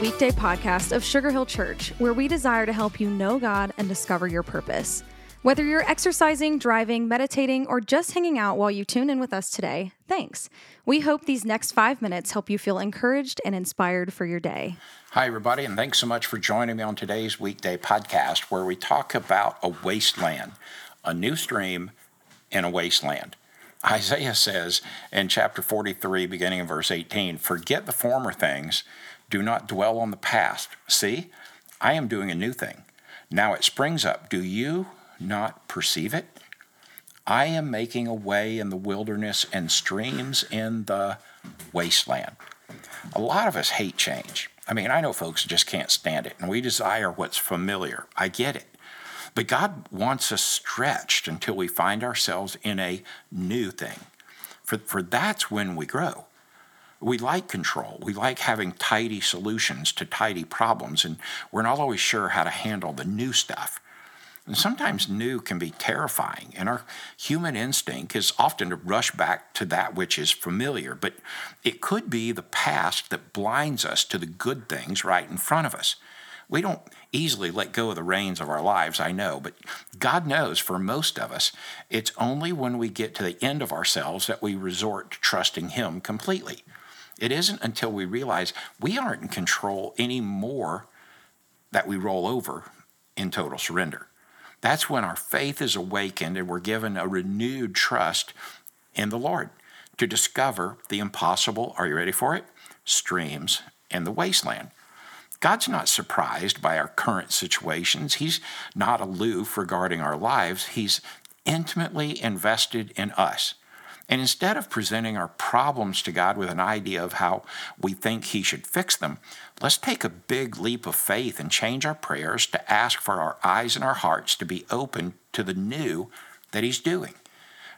weekday podcast of Sugar Hill Church, where we desire to help you know God and discover your purpose. Whether you're exercising, driving, meditating, or just hanging out while you tune in with us today, thanks. We hope these next five minutes help you feel encouraged and inspired for your day. Hi, everybody, and thanks so much for joining me on today's weekday podcast where we talk about a wasteland, a new stream in a wasteland. Isaiah says in chapter 43, beginning in verse 18, Forget the former things do not dwell on the past. See, I am doing a new thing. Now it springs up. Do you not perceive it? I am making a way in the wilderness and streams in the wasteland. A lot of us hate change. I mean, I know folks just can't stand it, and we desire what's familiar. I get it. But God wants us stretched until we find ourselves in a new thing. For, for that's when we grow we like control. We like having tidy solutions to tidy problems, and we're not always sure how to handle the new stuff. And sometimes new can be terrifying, and our human instinct is often to rush back to that which is familiar. But it could be the past that blinds us to the good things right in front of us. We don't easily let go of the reins of our lives, I know, but God knows for most of us, it's only when we get to the end of ourselves that we resort to trusting Him completely. It isn't until we realize we aren't in control anymore that we roll over in total surrender. That's when our faith is awakened and we're given a renewed trust in the Lord to discover the impossible. Are you ready for it? Streams in the wasteland. God's not surprised by our current situations. He's not aloof regarding our lives. He's intimately invested in us. And instead of presenting our problems to God with an idea of how we think He should fix them, let's take a big leap of faith and change our prayers to ask for our eyes and our hearts to be open to the new that He's doing.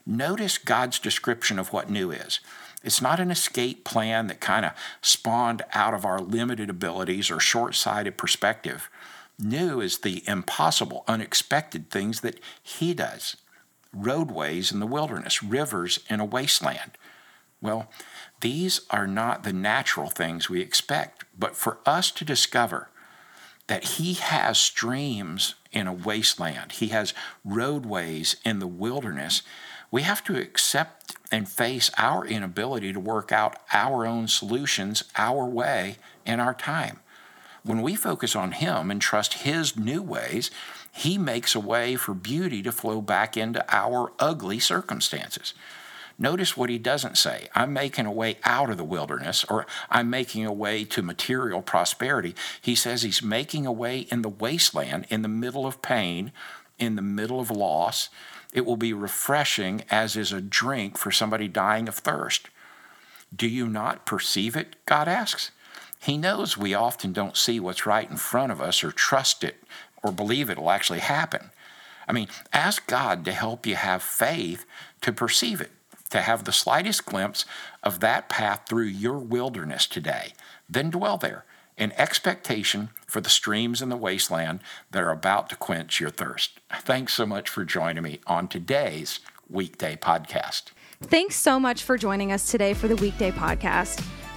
Notice God's description of what new is. It's not an escape plan that kind of spawned out of our limited abilities or short sighted perspective. New is the impossible, unexpected things that He does roadways in the wilderness, rivers in a wasteland. Well, these are not the natural things we expect, but for us to discover that He has streams in a wasteland, He has roadways in the wilderness, we have to accept and face our inability to work out our own solutions our way in our time. When we focus on Him and trust His new ways, He makes a way for beauty to flow back into our ugly circumstances. Notice what he doesn't say. I'm making a way out of the wilderness, or I'm making a way to material prosperity. He says he's making a way in the wasteland, in the middle of pain, in the middle of loss. It will be refreshing as is a drink for somebody dying of thirst. Do you not perceive it? God asks. He knows we often don't see what's right in front of us or trust it or believe it'll actually happen. I mean, ask God to help you have faith to perceive it, to have the slightest glimpse of that path through your wilderness today. Then dwell there in expectation for the streams in the wasteland that are about to quench your thirst. Thanks so much for joining me on today's weekday podcast. Thanks so much for joining us today for the weekday podcast.